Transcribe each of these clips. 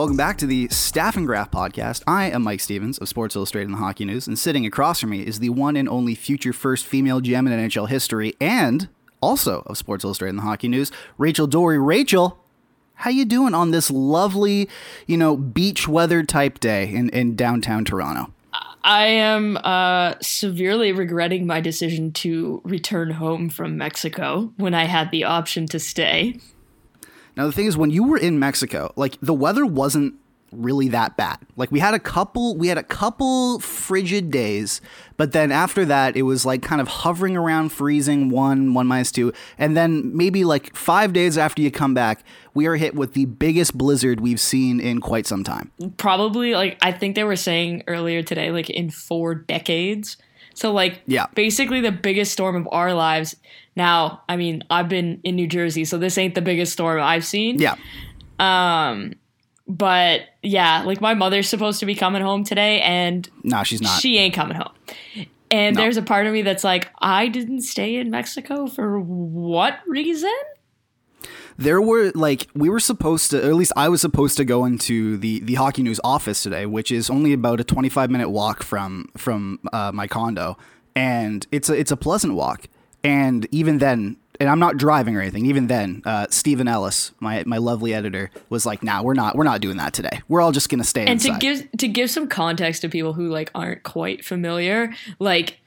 Welcome back to the Staff and Graph podcast. I am Mike Stevens of Sports Illustrated and the Hockey News, and sitting across from me is the one and only future first female GM in NHL history, and also of Sports Illustrated and the Hockey News, Rachel Doerrie. Rachel, how you doing on this lovely, you know, beach weather type day in, in downtown Toronto? I am uh, severely regretting my decision to return home from Mexico when I had the option to stay. Now the thing is, when you were in Mexico, like the weather wasn't really that bad. Like we had a couple, we had a couple frigid days, but then after that, it was like kind of hovering around freezing one, one minus two, and then maybe like five days after you come back, we are hit with the biggest blizzard we've seen in quite some time. Probably, like, I think they were saying earlier today, like in four decades. So, like, Yeah. basically the biggest storm of our lives. Now, I mean, I've been in New Jersey, so this ain't the biggest storm I've seen. Yeah, Um, but yeah, like my mother's supposed to be coming home today, and no, she's not. she ain't coming home. And No. there's a part of me that's like, I didn't stay in Mexico for what reason? there were like we were supposed to or at least i was supposed to go into the the hockey news office today which is only about a 25 minute walk from from uh, my condo and it's a it's a pleasant walk and even then and i'm not driving or anything even then uh, steven ellis my my lovely editor was like nah we're not we're not doing that today we're all just gonna stay And inside to give to give some context to people who like aren't quite familiar, like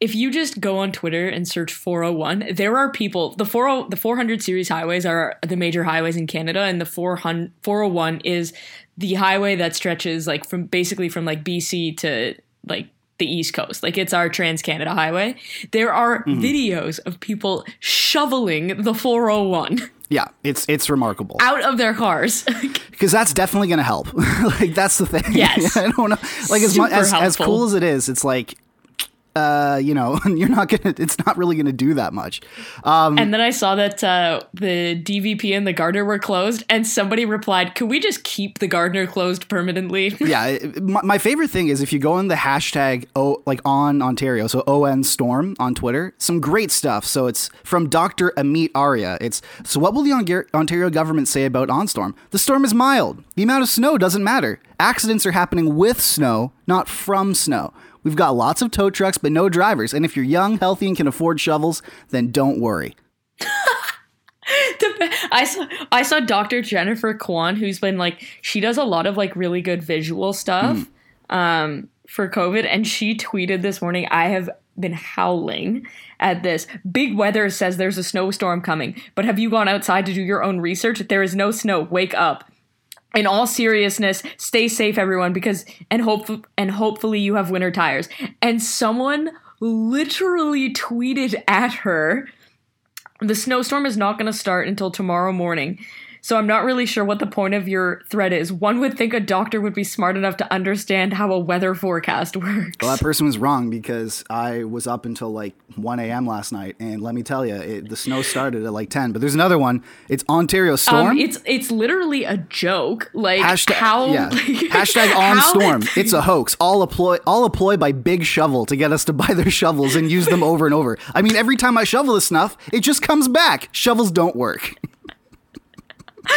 if you just go on Twitter and search 401, there are people. The 40 the 400 series highways are the major highways in Canada, and the 400, 401 is the highway that stretches like from basically from like BC to like the East Coast. Like it's our Trans Canada Highway. There are mm-hmm. videos of people shoveling the 401 yeah it's it's remarkable out of their cars. because that's definitely going to help. like that's the thing. Yes. I don't know. Like as much as, as cool as it is, it's like, uh, you know, you're not gonna. It's not really gonna do that much. Um, And then I saw that uh, the DVP and the Gardiner were closed, and somebody replied, "Can we just keep the Gardiner closed permanently?" yeah, my, my favorite thing is if you go in the hashtag oh like on Ontario, so ON Storm on Twitter, some great stuff. So it's from Dr. Amit Arya. It's so what will the Ontario government say about OnStorm? The storm is mild. The amount of snow doesn't matter. Accidents are happening with snow, not from snow. We've got lots of tow trucks, but no drivers. And if you're young, healthy, and can afford shovels, then don't worry. I saw I saw Dr. Jennifer Kwan, who's been like she does a lot of like really good visual stuff um, for COVID, and she tweeted this morning, "I have been howling." At this, big weather says there's a snowstorm coming, but have you gone outside to do your own research? There is no snow. Wake up. In all seriousness, stay safe, everyone, because and hope and hopefully you have winter tires. And someone literally tweeted at her, "The snowstorm is not going to start until tomorrow morning." So I'm not really sure what the point of your thread is. One would think a doctor would be smart enough to understand how a weather forecast works. Well, that person was wrong because I was up until like 1 a.m. last night, and let me tell you, it, the snow started at like 10. But there's another one. It's Ontario Storm. Um, it's it's literally a joke. Like Hashtag, how yeah. Hashtag on how- storm. It's a hoax. All a ploy. all a ploy by Big Shovel to get us to buy their shovels and use them over and over. I mean, every time I shovel the snuff, it just comes back. Shovels don't work.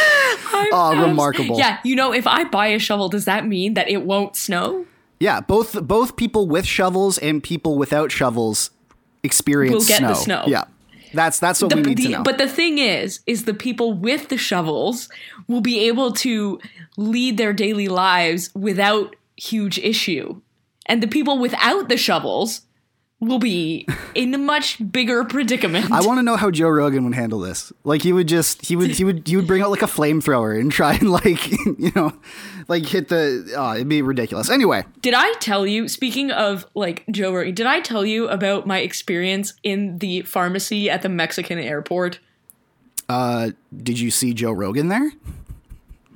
Oh, remarkable. Yeah, you know, if I buy a shovel, does that mean that it won't snow? Yeah, both both people with shovels and people without shovels experience Will get snow. the snow. Yeah, that's that's what The- we need the- to know. But the thing is, is the people with the shovels will be able to lead their daily lives without huge issue. And the people without the shovels will be in a much bigger predicament. I want to know how Joe Rogan would handle this. Like he would just he would he would he would bring out like a flamethrower and try and like you know like hit the oh, it'd be ridiculous. Anyway, Did I tell you, speaking of like Joe Rogan, did I tell you about my experience in the pharmacy at the Mexican airport? uh did you see Joe Rogan there?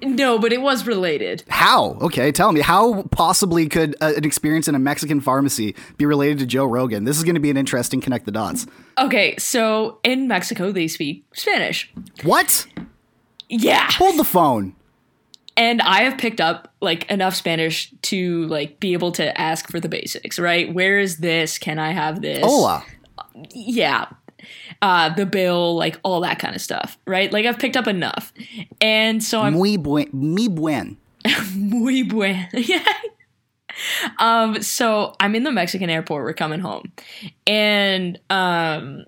No, but it was related. How? Okay, tell me. How possibly could uh, an experience in a Mexican pharmacy be related to Joe Rogan? This is going to be an interesting connect the dots. Okay, so in Mexico, they speak Spanish. What? Yeah. Hold the phone. And I have picked up like enough Spanish to like be able to ask for the basics, right? Where is this? Can I have this? Hola. yeah uh the bill like all that kind of stuff right? Like i've picked up enough. And so i'm Muy buen. Mi buen. muy buen. Yeah. Um so i'm in the mexican airport we're coming home. And um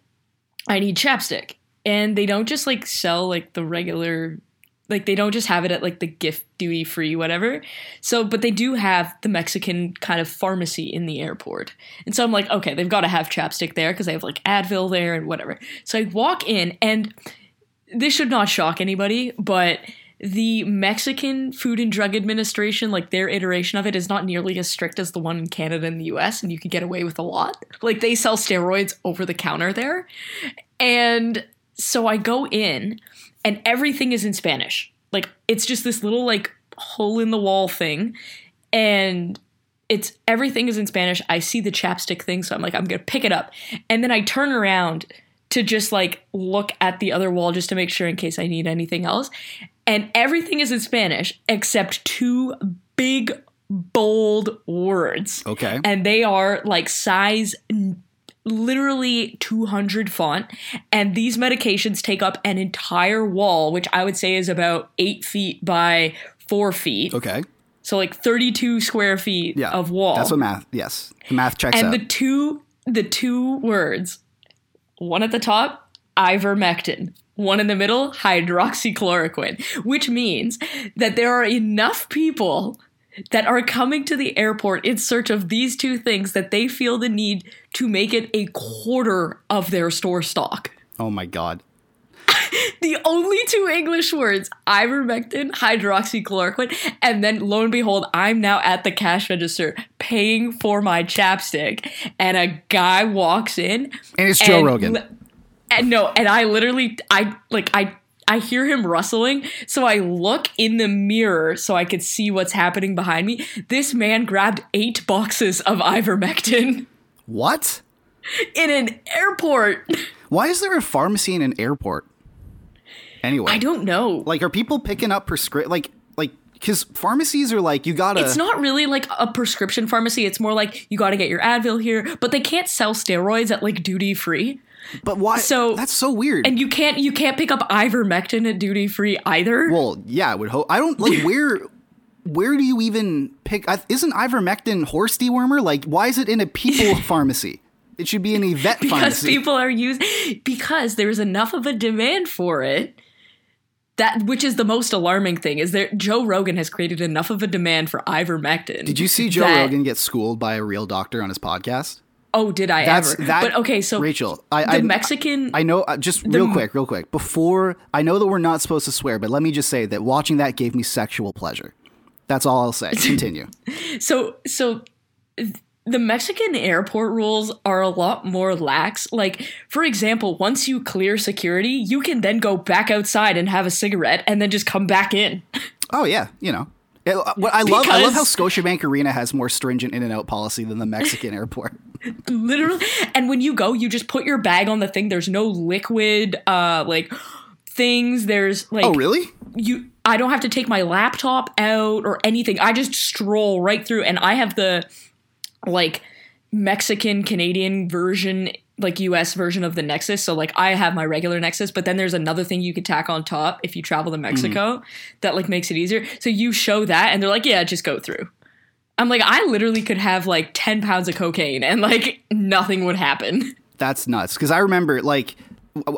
i need chapstick. And they don't just like sell like the regular like they don't just have it at like the gift duty free whatever. So but they do have the mexican kind of pharmacy in the airport. And so i'm like okay they've got to have chapstick there because they have like advil there and whatever. So i walk in and this should not shock anybody but the mexican food and drug administration like their iteration of it is not nearly as strict as the one in canada and the us and you could get away with a lot. Like they sell steroids over the counter there. And so I go in and everything is in Spanish. Like it's just this little like hole in the wall thing and it's everything is in Spanish. I see the chapstick thing so I'm like I'm going to pick it up. And then I turn around to just like look at the other wall just to make sure in case I need anything else. And everything is in Spanish except two big bold words Okay. and they are like size literally 200 font and these medications take up an entire wall which i would say is about 8 feet by 4 feet Okay. so like 32 square feet Yeah. of wall That's what math. Yes. The math checks and out. the two the two words one at the top ivermectin one in the middle hydroxychloroquine which means that there are enough people that are coming to the airport in search of these two things that they feel the need to make it a quarter of their store stock oh my god. the only two English words, ivermectin, hydroxychloroquine, and then lo and behold, I'm now at the cash register paying for my chapstick, and a guy walks in, And it's Joe and Rogan. li- and no, and I literally, I like, I. I hear him rustling, so I look in the mirror so I could see what's happening behind me. This man grabbed eight boxes of ivermectin what? in an airport. Why is there a pharmacy in an airport? Anyway, I don't know. like are people picking up prescript like like because pharmacies are like you gotta It's not really like a prescription pharmacy. It's more like you got to get your Advil here, but they can't sell steroids at like duty free, but why so- that's so weird and you can't you can't pick up ivermectin at duty free either. well yeah i would hope i don't like where where do you even pick I- isn't ivermectin horse dewormer like why is it in a people pharmacy it should be in a vet because pharmacy people are using because there's enough of a demand for it. That which is the most alarming thing is that Joe Rogan has created enough of a demand for ivermectin. did you see joe rogan get schooled by a real doctor on his podcast Oh, did I That's- ever? that- but okay, so Rachel, I- the I- Mexican I know, uh, just real quick, real quick. Before, I know that we're not supposed to swear, but let me just say that watching that gave me sexual pleasure. That's all I'll say. Continue. so so the Mexican airport rules are a lot more lax. Like, for example, once you clear security, you can then go back outside and have a cigarette and then just come back in. Oh yeah, you know. It- uh, what I love, I love how Scotiabank Arena has more stringent in and out policy than the Mexican airport. Literally. And when you go, you just put your bag on the thing. There's no liquid uh like things. There's like Oh really? you I don't have to take my laptop out or anything. I just stroll right through and I have the like Mexican Canadian version like US version of the Nexus. So like I have my regular Nexus, but then there's another thing you could tack on top if you travel to Mexico that like makes it easier. So you show that and they're like, "Yeah, just go through." I'm like, I literally could have like 10 pounds of cocaine and like nothing would happen. That's nuts. Because I remember, like,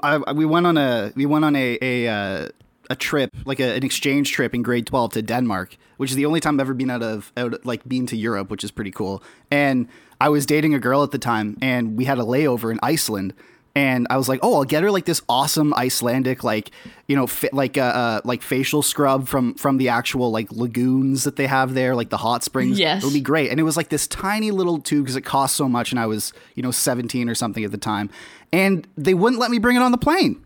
I, I- we went on a we went on a a, uh, a trip, like a, an exchange trip in grade 12 to Denmark, which is the only time I've ever been out of out like been to Europe, which is pretty cool. And I was dating a girl at the time, and we had a layover in Iceland. And I was like, "Oh, I'll get her like this awesome Icelandic, like you know, fi- like uh, uh, like facial scrub from from the actual like lagoons that they have there, like the hot springs. Yes. it'll be great." And it was like this tiny little tube because it cost so much, and I was you know 17 or something at the time, and they wouldn't let me bring it on the plane.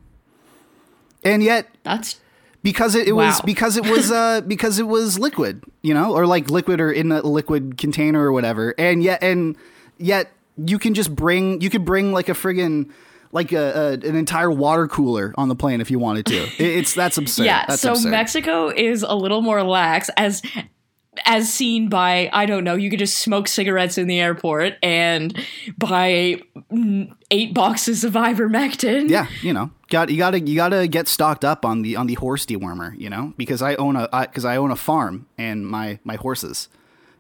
And yet, That's because it, it was because it was uh because it was liquid you know or like liquid or in a liquid container or whatever and yet and yet you can just bring you could bring like a friggin like a, a an entire water cooler on the plane if you wanted to it's that's absurd yeah. that's so absurd. Mexico is a little more lax as as seen by I don't know. You could just smoke cigarettes in the airport and buy mm, eight boxes of ivermectin. yeah you know got you gotta you gotta get stocked up on the on the horse dewormer you know because i own a because I, own a farm and my my horses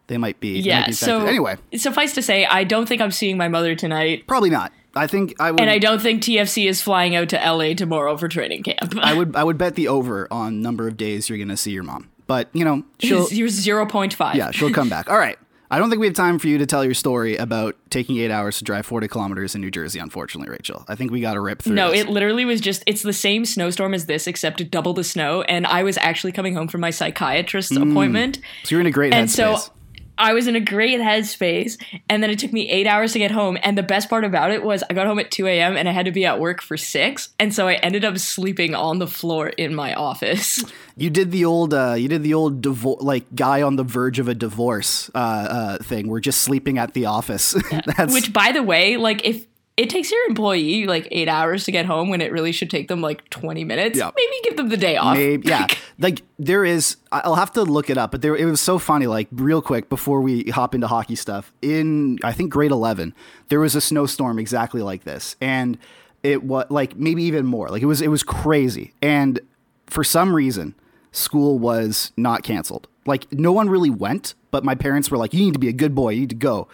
they might be they might Yeah. be So anyway suffice to say, I don't think I'm seeing my mother tonight. probably not i think i would And I don't think TFC is flying out to LA tomorrow for training camp. I would I would bet the over on number of days you're gonna see your mom. But you know, she'll You're 0.5. yeah, she'll come back. All right. I don't think we have time for you to tell your story about taking eight hours to drive 40 kilometers in New Jersey, unfortunately, Rachel. I think we got to rip through No, this. it literally was just it's the same snowstorm as this, except double the snow. And I was actually coming home from my psychiatrist's mm. appointment. so you're in a great And headspace. so I was in a great headspace, and then it took me eight hours to get home. And the best part about it was I got home at 2 a.m. and I had to be at work for six. And so I ended up sleeping on the floor in my office. you did the old uh, you did the old divo- like guy on the verge of a divorce uh, uh, thing. We're just sleeping at the office. Which, by the way, like if it takes your employee like eight hours to get home when it really should take them like 20 minutes, Yeah. maybe give them the day off. Maybe, yeah. Like there is, I'll have to look it up, but there it was so funny. Like real quick before we hop into hockey stuff, in I think grade eleven, there was a snowstorm exactly like this, and it was like maybe even more. Like it was it was crazy, and for some reason, school was not canceled. Like no one really went, but my parents were like, "You need to be a good boy. You need to go."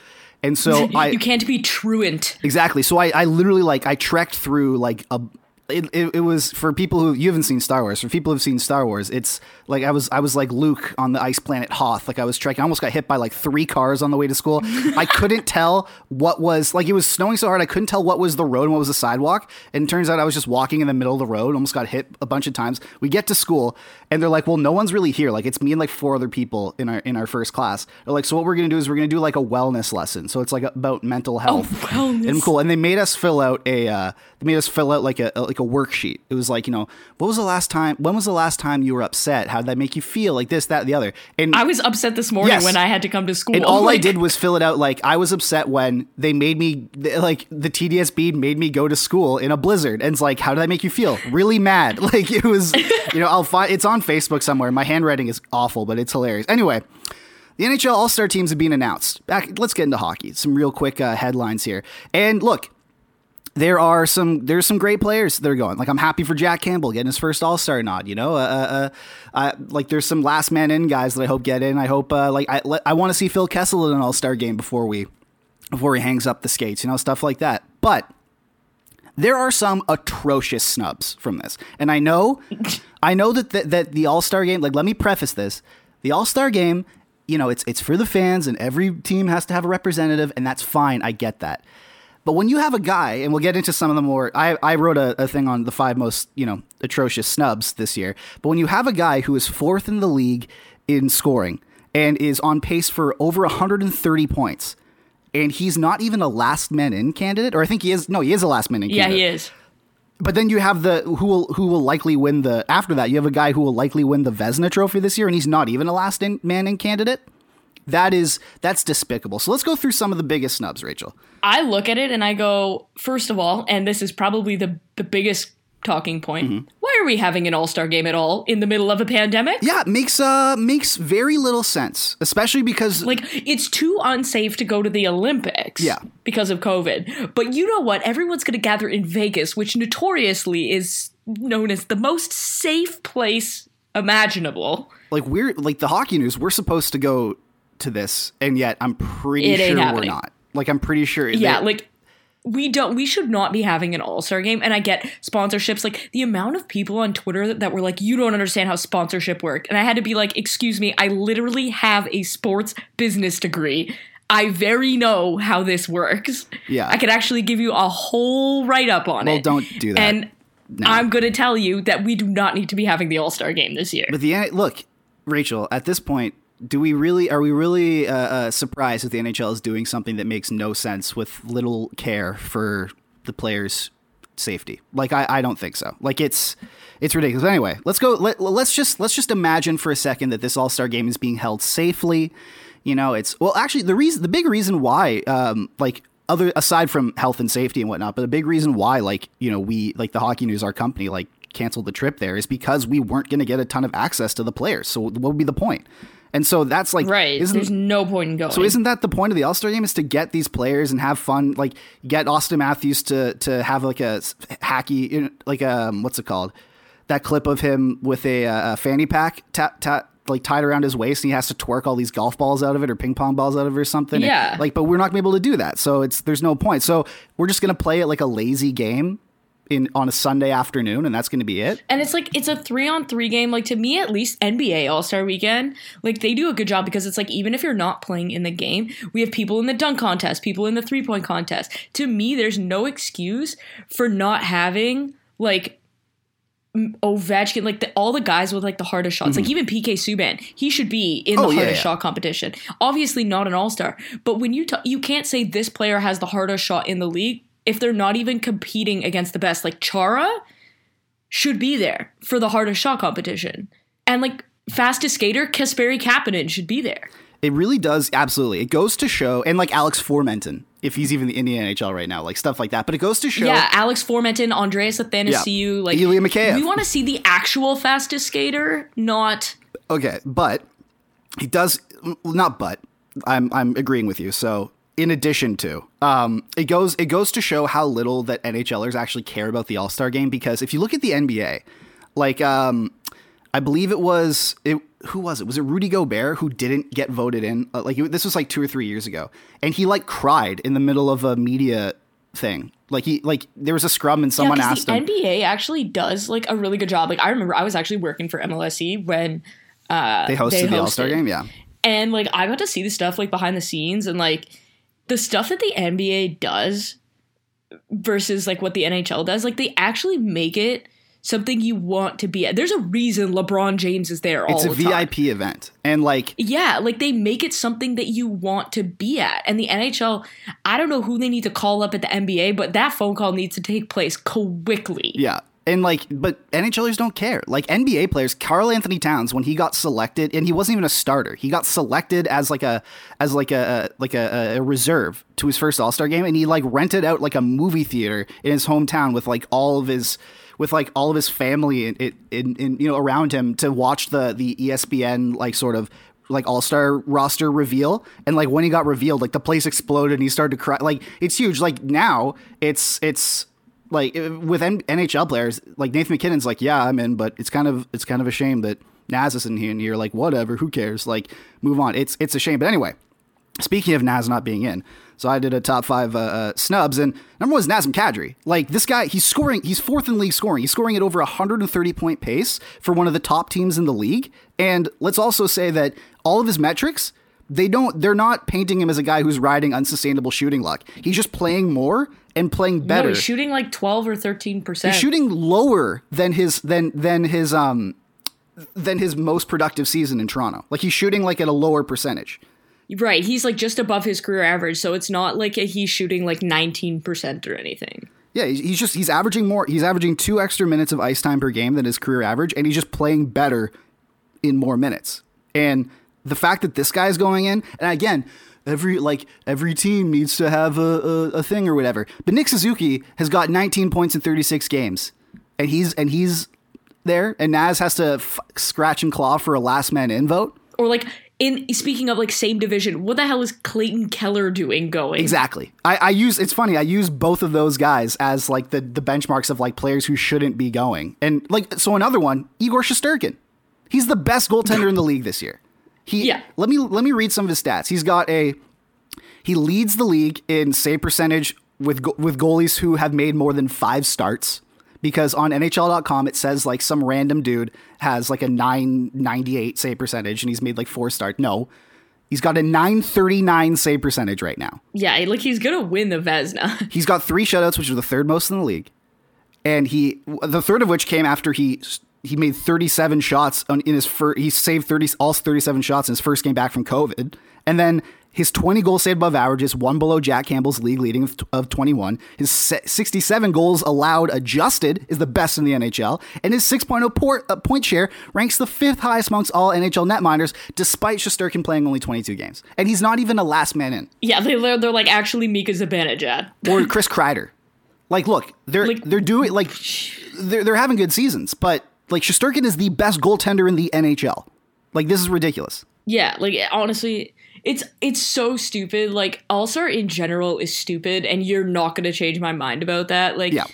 And so I you can't be truant. Exactly. So I, I literally like I trekked through like a it, it, it was for people who you haven't seen Star Wars. For people who've seen Star Wars, it's like I was I was like Luke on the ice planet Hoth. Like I was trekking. I almost got hit by like three cars on the way to school. I couldn't tell what was like it was snowing so hard I couldn't tell what was the road and what was the sidewalk. And it turns out I was just walking in the middle of the road. Almost got hit a bunch of times. We get to school and they're like, "Well, no one's really here. Like it's me and like four other people in our in our first class." They're like, "So what we're gonna do is we're gonna do like a wellness lesson. So it's like about mental health." Oh, wellness. And cool. And they made us fill out a uh, they made us fill out like a, a like a worksheet. It was like you know what was the last time when was the last time you were upset? How did that make you feel? Like this, that, the other. And I was upset this morning Yes. when I had to come to school. and all I did was fill it out like I was upset when they made me like the TDSB made me go to school in a blizzard. And it's like, how did that make you feel? Really mad. Like it was, you know, I'll find it's on Facebook somewhere. My handwriting is awful, but it's hilarious. Anyway, the NHL All Star teams have been announced. Back, let's get into hockey. Some real quick uh, headlines here. And look, there are some there's some great players that are going. Like I'm happy for Jack Campbell getting his first All Star nod. You know, uh, uh, uh, like there's some last man in guys that I hope get in. I hope uh, like I I want to see Phil Kessel in an All Star game before we before he hangs up the skates. You know, stuff like that. But there are some atrocious snubs from this, and I know I know that that, that the All Star game. Like, let me preface this: the All Star game. You know, it's it's for the fans, and every team has to have a representative, and that's fine. I get that. But when you have a guy, and we'll get into some of the more, I, I wrote a, a thing on the five most, you know, atrocious snubs this year. But when you have a guy who is fourth in the league in scoring and is on pace for over 130 points, and he's not even a last man in candidate, or I think he is, no, he is a last man in yeah, candidate. he is. But then you have the who will who will likely win the after that. You have a guy who will likely win the Vezina Trophy this year, and he's not even a last in, man in candidate. That is that's despicable. So let's go through some of the biggest snubs, Rachel. I look at it and I go, first of all, and this is probably the the biggest talking point. Mm-hmm. Why are we having an All Star game at all in the middle of a pandemic? Yeah, it makes uh makes very little sense, especially because Like it's too unsafe to go to the Olympics. Yeah. Because of COVID. But you know what? Everyone's going to gather in Vegas, which notoriously is known as the most safe place imaginable. like we're like the hockey news, we're supposed to go to this, and yet I'm pretty It sure we're not. Like I'm pretty sure. Yeah, like we don't we should not be having an all-star game and i get sponsorships like the amount of people on twitter that, that were like you don't understand how sponsorship work and i had to be like excuse me i literally have a sports business degree i very know how this works Yeah. i could actually give you a whole write-up on Well, it well don't do that. and i'm going to tell you that we do not need to be having the all-star game this year But the look, Rachel, at this point, do we really are we really uh, uh, surprised that the NHL is doing something that makes no sense with little care for the players' safety? Like I, I don't think so. Like it's it's ridiculous. Anyway, let's go. Let, let's just let's just imagine for a second that this All Star game is being held safely. You know, it's well actually the reason the big reason why um like other aside from health and safety and whatnot, but the big reason why like you know we like the Hockey News our company like canceled the trip there is because we weren't going to get a ton of access to the players. So what would be the point? And so that's like right Isn't, there's no point in going so isn't that the point of the All Star game is to get these players and have fun? Like get Auston Matthews to to have like a hacky like a what's it called? That clip of him with a, a fanny pack ta- ta- like tied around his waist, and he has to twerk all these golf balls out of it or ping pong balls out of it or something. Yeah. like but we're not gonna be able to do that. So it's there's no point. So we're just gonna play it like a lazy game in on a Sunday afternoon, and that's gonna be it. And it's like it's a three on three game. Like to me, at least NBA All Star Weekend, like they do a good job because it's like even if you're not playing in the game, we have people in the dunk contest, people in the three point contest. To me, there's no excuse for not having like Ovechkin, like the, all the guys with like the hardest shots. Like even PK Subban, he should be in the Mm-hmm. Oh, yeah, hardest yeah. shot competition. Obviously not an All Star, but when you t- you can't say this player has the hardest shot in the league if they're not even competing against the best. Like Chara should be there for the hardest shot competition. And like fastest skater, Kasperi Kapanen should be there. It really does, absolutely. It goes to show, and like Alex Formenton, if he's even in the NHL right now, like stuff like that. But it goes to show, Yeah, Alex Formenton, Andreas Athanasiou, like Ilya Mikheyev. we want to see the actual fastest skater, not Okay, but he does not. But I'm I'm agreeing with you. So in addition to, um, it goes it goes to show how little that NHLers actually care about the All Star game because if you look at the NBA, like um, I believe it was it. Who was it? Was it Rudy Gobert who didn't get voted in? Uh, like it- this was like two or three years ago, and he like cried in the middle of a media thing. Like he like there was a scrum and someone yeah, asked the him. NBA actually does like a really good job. Like I remember I was actually working for MLSE when uh, they hosted they the All Star game. Yeah, and like I got to see the stuff like behind the scenes and like the stuff that the NBA does versus like what the NHL does. Like they actually make it something you want to be at. There's a reason LeBron James is there all it's a the time. VIP event, and like Yeah, like they make it something that you want to be at. And the NHL, I don't know who they need to call up at the NBA, but that phone call needs to take place quickly. Yeah. And like, but NHLers don't care. Like NBA players, Karl-Anthony Towns, when he got selected, and he wasn't even a starter, he got selected as like a as like a like a, a reserve to his first All Star game, and he like rented out like a movie theater in his hometown with like all of his with like all of his family in, in, in, you know around him to watch the the ESPN like sort of like all star roster reveal, and like when he got revealed, like the place exploded and he started to cry. Like it's huge. Like now, it's it's like uh, with N- NHL players, like Nathan MacKinnon's like, yeah, I'm in, but it's kind of it's kind of a shame that Naz isn't here, and you're like, whatever, who cares? Like, move on. It's it's a shame, but anyway. Speaking of Naz not being in, so I did a top five uh, uh, snubs, and number one is Nazem Kadri. Like this guy, he's scoring. He's fourth in league scoring. He's scoring at over 130 point pace for one of the top teams in the league. And let's also say that all of his metrics, they don't. They're not painting him as a guy who's riding unsustainable shooting luck. He's just playing more and playing No, better. he's shooting like 12 or 13%. He's shooting lower than his than than his um than his most productive season in Toronto. Like he's shooting like at a lower percentage. Right, he's like just above his career average, so it's not like he's shooting like 19% or anything. Yeah, he's, he's just he's averaging more. He's averaging two extra minutes of ice time per game than his career average, and he's just playing better in more minutes. And the fact that this guy's going in, and again, every like every team needs to have a, a, a thing or whatever. But Nick Suzuki has got 19 points in 36 games, and he's and he's there, and Naz has to f- scratch and claw for a last man in vote. Or like in speaking of like same division, what the hell is Clayton Keller doing going? Exactly. I, I use it's funny. I use both of those guys as like the the benchmarks of like players who shouldn't be going. And like so another one, Igor Shesterkin. He's the best goaltender in the league this year. He Yeah. Let me let me read some of his stats. He's got a he leads the league in save percentage with with goalies who have made more than five starts. Because on NHL.com it says like some random dude has like a 998 save percentage and he's made like four starts. No, he's got a 939 save percentage right now. Yeah, like he's gonna win the Vezina. He's got three shutouts, which are the third most in the league, and he the third of which came after he he made 37 shots on, in his first. He saved 30 all 37 shots in his first game back from COVID, and then his 20 goals saved above average is one below Jack Campbell's league leading of, of 21. His se- 67 goals allowed adjusted is the best in the NHL, and his 6.0 port, uh, point share ranks the fifth highest amongst all NHL netminders, despite Shesterkin playing only 22 games, and he's not even a last man in yeah, they, they're, they're like actually Mika Zibanejad. or Chris Kreider. Like, look, they're Like- they're doing like they're they're having good seasons, but like Shesterkin is the best goaltender in the NHL. Like, this is ridiculous. Yeah, like honestly, it's it's so stupid. Like All Star in general is stupid, and you're not gonna change my mind about that. Like, Yeah.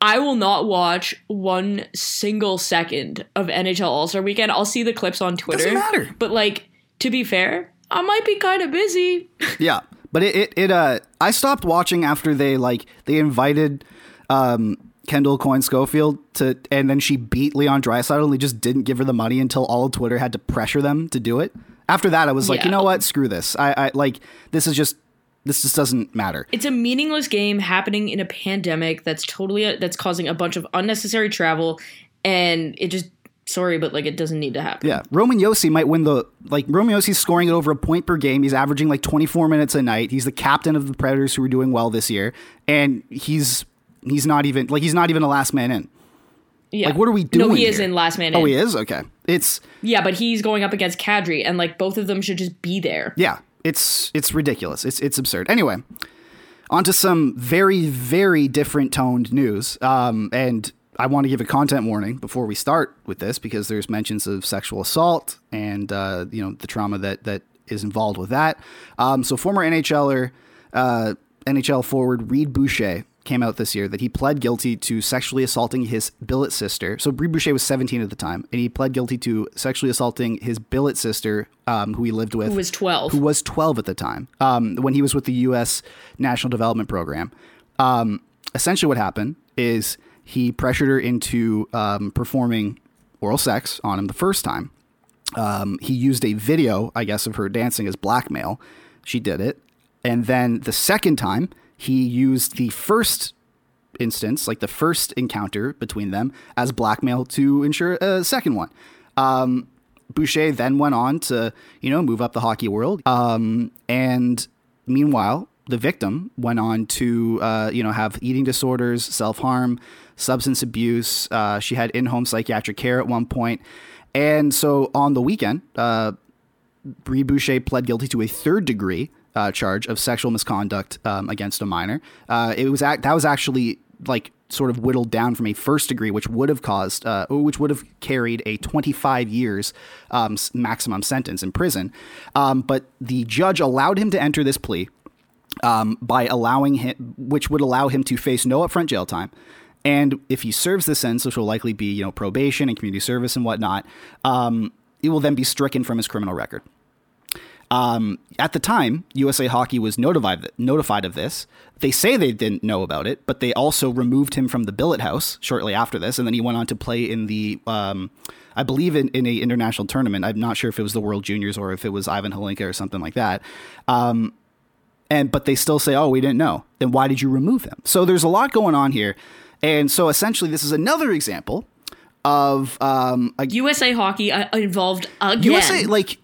I will not watch one single second of NHL All Star Weekend. I'll see the clips on Twitter. Doesn't matter. But like, to be fair, I might be kind of busy. Yeah, but it, it it uh I stopped watching after they like they invited um Kendall Coyne Schofield to and then she beat Leon Draisaitl and they just didn't give her the money until all of Twitter had to pressure them to do it. After that, I was like, Yeah. you know what, screw this. I, I like this is just this just doesn't matter. it's a meaningless game happening in a pandemic that's totally uh, that's causing a bunch of unnecessary travel, and it just sorry, but like it doesn't need to happen. Yeah, Roman Josi might win the like Roman Josi's scoring at over a point per game. He's averaging like 24 minutes a night. He's the captain of the Predators who are doing well this year, and he's he's not even like he's not even a last man in. Yeah. Like, what are we doing? No, he is here? in last man. Oh, in. he is okay. It's Yeah, but he's going up against Kadri, and like both of them should just be there. yeah, it's it's ridiculous. It's it's absurd. Anyway, on to some very very different toned news. Um, and I want to give a content warning before we start with this because there's mentions of sexual assault and uh, you know the trauma that that is involved with that. Um, so former NHLer, uh, NHL forward Reid Boucher came out this year that he pled guilty to sexually assaulting his billet sister. So Reid Boucher was 17 at the time, and he pled guilty to sexually assaulting his billet sister, um, who he lived with, Who was 12. who was 12 at the time, um, when he was with the U.S. National Development Program. Um, essentially, what happened is he pressured her into um, performing oral sex on him the first time. Um, he used a video, I guess, of her dancing as blackmail. She did it. And then the second time, he used the first instance, like the first encounter between them, as blackmail to ensure a second one. Um, Boucher then went on to, you know, move up the hockey world. Um, and meanwhile, the victim went on to, uh, you know, have eating disorders, self harm, substance abuse. Uh, she had in home psychiatric care at one point. And so on the weekend, uh, Reid Boucher pled guilty to a third degree uh, charge of sexual misconduct um, against a minor. Uh, it was act- that was actually like sort of whittled down from a first degree, which would have caused, uh, which would have carried a 25 years um, maximum sentence in prison. Um, but the judge allowed him to enter this plea um, by allowing him, which would allow him to face no upfront jail time. And if he serves this sentence, which will likely be you know probation and community service and whatnot, um, it will then be stricken from his criminal record. Um, at the time, USA Hockey was notified notified of this. They say they didn't know about it, but they also removed him from the billet house shortly after this, and then he went on to play in the, um, I believe, in, in a international tournament. I'm not sure if it was the World Juniors or if it was Ivan Hlinka or something like that. Um, and but they still say, "Oh, we didn't know." Then why did you remove him? So there's a lot going on here, and so essentially, this is another example of um, a USA Hockey uh, involved again. USA like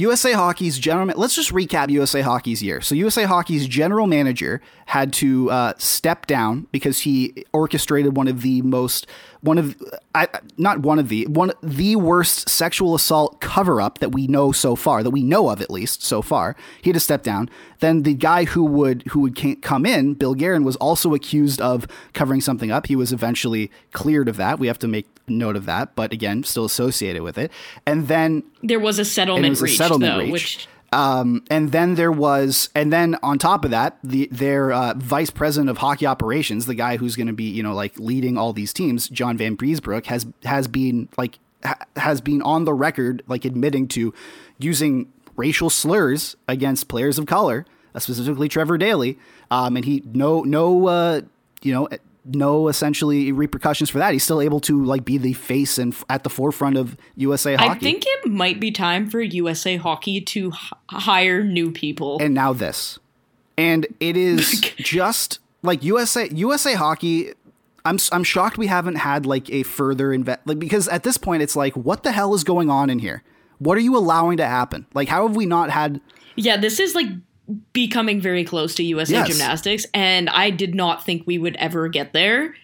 USA Hockey's general. Let's just recap USA Hockey's year. So USA Hockey's general manager had to uh, step down because he orchestrated one of the most one of I, not one of the one the worst sexual assault cover up that we know so far that we know of at least so far. He had to step down. Then the guy who would who would come in, Bill Guerin, was also accused of covering something up. He was eventually cleared of that. We have to make note of that, but again, still associated with it. And then there was a settlement was a reached, settlement though, reach. which Um, and then there was, and then on top of that, the their uh, vice president of hockey operations, the guy who's going to be, you know, like leading all these teams, John Vanbiesbrouck, has has been like ha- has been on the record like admitting to using racial slurs against players of color uh, specifically Trevor Daley, um, and he no no uh, you know no essentially repercussions for that. He's still able to like be the face and f- at the forefront of USA hockey. I think it might be time for USA Hockey to h- hire new people. and now this, and it is just like USA USA hockey. I'm I'm shocked we haven't had like a further invest like because at this point it's like what the hell is going on in here? What are you allowing to happen? Like how have we not had yeah, this is like becoming very close to USA Yes. Gymnastics, and I did not think we would ever get there.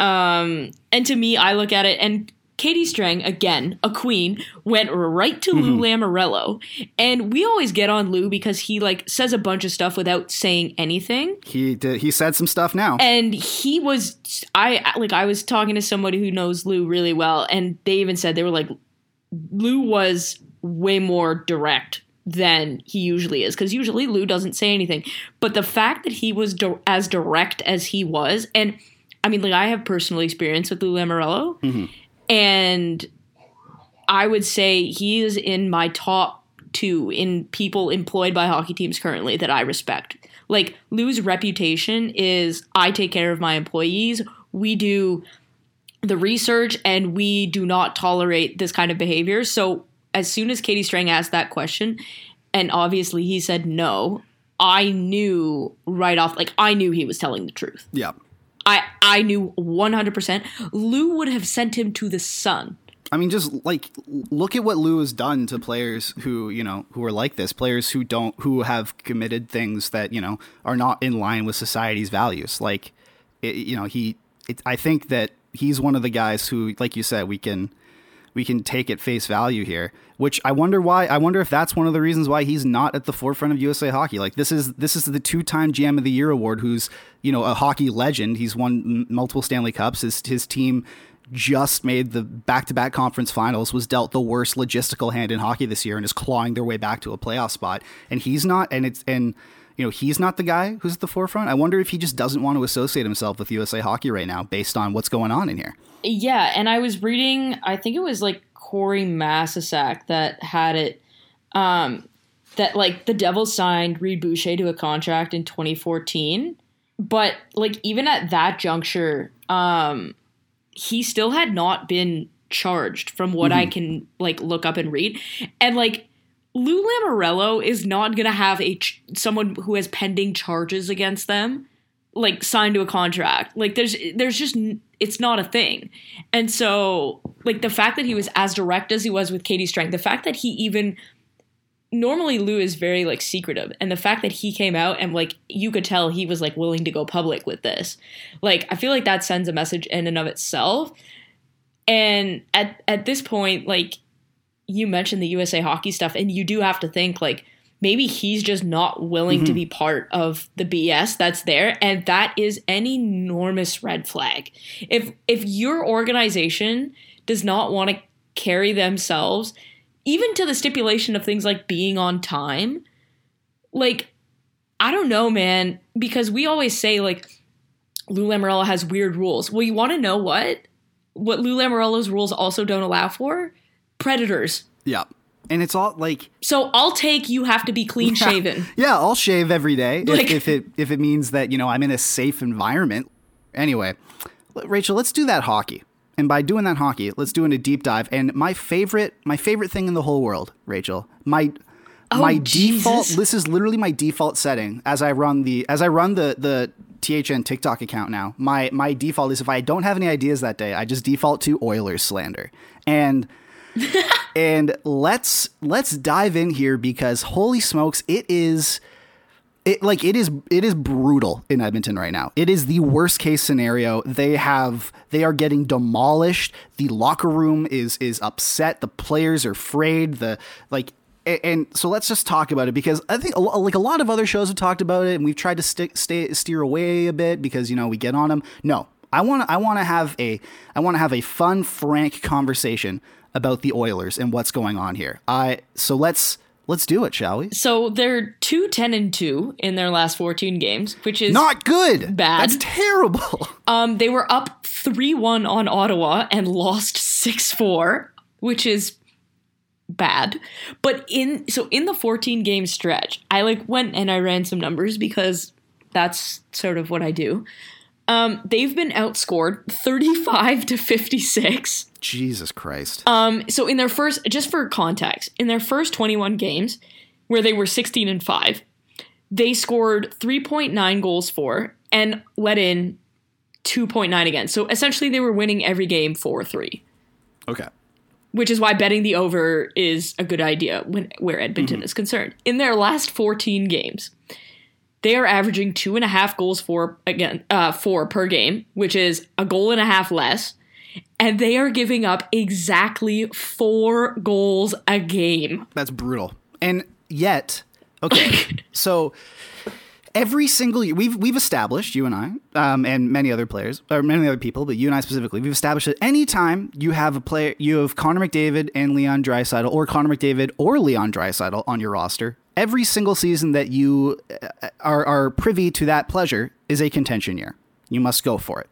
Um, and to me, I look at it, and Katie Strang, again, a queen, went right to Lou Lamoriello, and we always get on Lou because he like says a bunch of stuff without saying anything. he did he said some stuff now. and he was i like i was talking to somebody who knows lou really well and they even said they were like lou was way more direct than he usually is because usually lou doesn't say anything. But the fact that he was di- as direct as he was and i mean like i have personal experience with lou lamoriello mm-hmm. and i would say he is in my top two in people employed by hockey teams currently that i respect. Like lou's reputation is i take care of my employees. We do the research and we do not tolerate this kind of behavior. So as soon as katie strang asked that question and obviously he said no i knew right off like i knew he was telling the truth yeah. i i knew 100% lou would have sent him to the sun I mean, just like look at what Lou has done to players who you know who are like this, players who don't who have committed things that you know are not in line with society's values. Like, it, you know, he. It, I think that he's one of the guys who, like you said, we can we can take at face value here. Which I wonder why. I wonder if that's one of the reasons why he's not at the forefront of USA hockey. Like this is this is the two time GM of the Year award. Who's you know a hockey legend. He's won m- multiple Stanley Cups. His his team just made the back-to-back conference finals was dealt the worst logistical hand in hockey this year and is clawing their way back to a playoff spot and he's not and it's and you know he's not the guy who's at the forefront. I wonder if he just doesn't want to associate himself with usa hockey right now based on what's going on in here. Yeah, and I was reading, I think it was like Corey Masisak that had it, um, that like the Devils signed Reid Boucher to a contract in 2014, but like even at that juncture, um, he still had not been charged from what I can like look up and read, and like. Lou Lamoriello is not going to have a ch- someone who has pending charges against them like signed to a contract. Like there's there's just it's not a thing. And so like the fact that he was as direct as he was with Katie Strang, the fact that he even normally Lou is very like secretive and the fact that he came out and like you could tell he was like willing to go public with this. Like I feel like that sends a message in and of itself. And at at this point like you mentioned the USA hockey stuff and you do have to think like maybe he's just not willing to mm-hmm. be part of the BS that's there and that is an enormous red flag. If if your organization does not want to carry themselves even to the stipulation of things like being on time, like I don't know, man, because we always say like Lou Lamoriello has weird rules. Well, you want to know what? What Lou Lamoriello's rules also don't allow for? Predators. yeah and it's all like So I'll take you have to be clean shaven. yeah i'll shave every day if, Like- if it if it means that you know i'm in a safe environment anyway rachel let's do that hockey and by doing that hockey let's do in a deep dive and my favorite my favorite thing in the whole world rachel my oh, my default Jesus. this is literally my default setting as i run the as i run the the THN TikTok account now. My my default is if I don't have any ideas that day, I just default to Oilers slander. And and let's let's dive in here because holy smokes, it is it like it is it is brutal in Edmonton right now. It is the worst case scenario. They have they are getting demolished. The locker room is is upset. The players are afraid. The like and so let's just talk about it because I think like a lot of other shows have talked about it and we've tried to stick stay steer away a bit because you know we get on them. No, I want I want to have a I want to have a fun, frank conversation about the Oilers and what's going on here. I so let's let's do it, shall we? So they're two ten and 2 in their last 14 games, which is Not good. Bad. That's terrible. um they were up 3-1 on Ottawa and lost 6-4, which is bad. But in so in the 14 game stretch, I like went and I ran some numbers because that's sort of what I do. Um, they've been outscored 35 to 56. Jesus Christ. Um, so in their first, just for context, in their first 21 games, where they were 16 and 5, they scored 3.9 goals for and let in 2.9 again. So essentially, they were winning every game 4 3, okay. which is why betting the over is a good idea when where Edmonton is concerned. In their last 14 games, they are averaging two and a half goals for again uh, four per game, which is a goal and a half less, and they are giving up exactly four goals a game. That's brutal. And yet, okay, so every single year we've we've established you and I, um, and many other players or many other people, but you and I specifically, we've established that anytime you have a player, you have Connor McDavid and Leon Draisaitl, or Connor McDavid or Leon Draisaitl on your roster. Every single season that you uh, are, are privy to that pleasure is a contention year. You must go for it.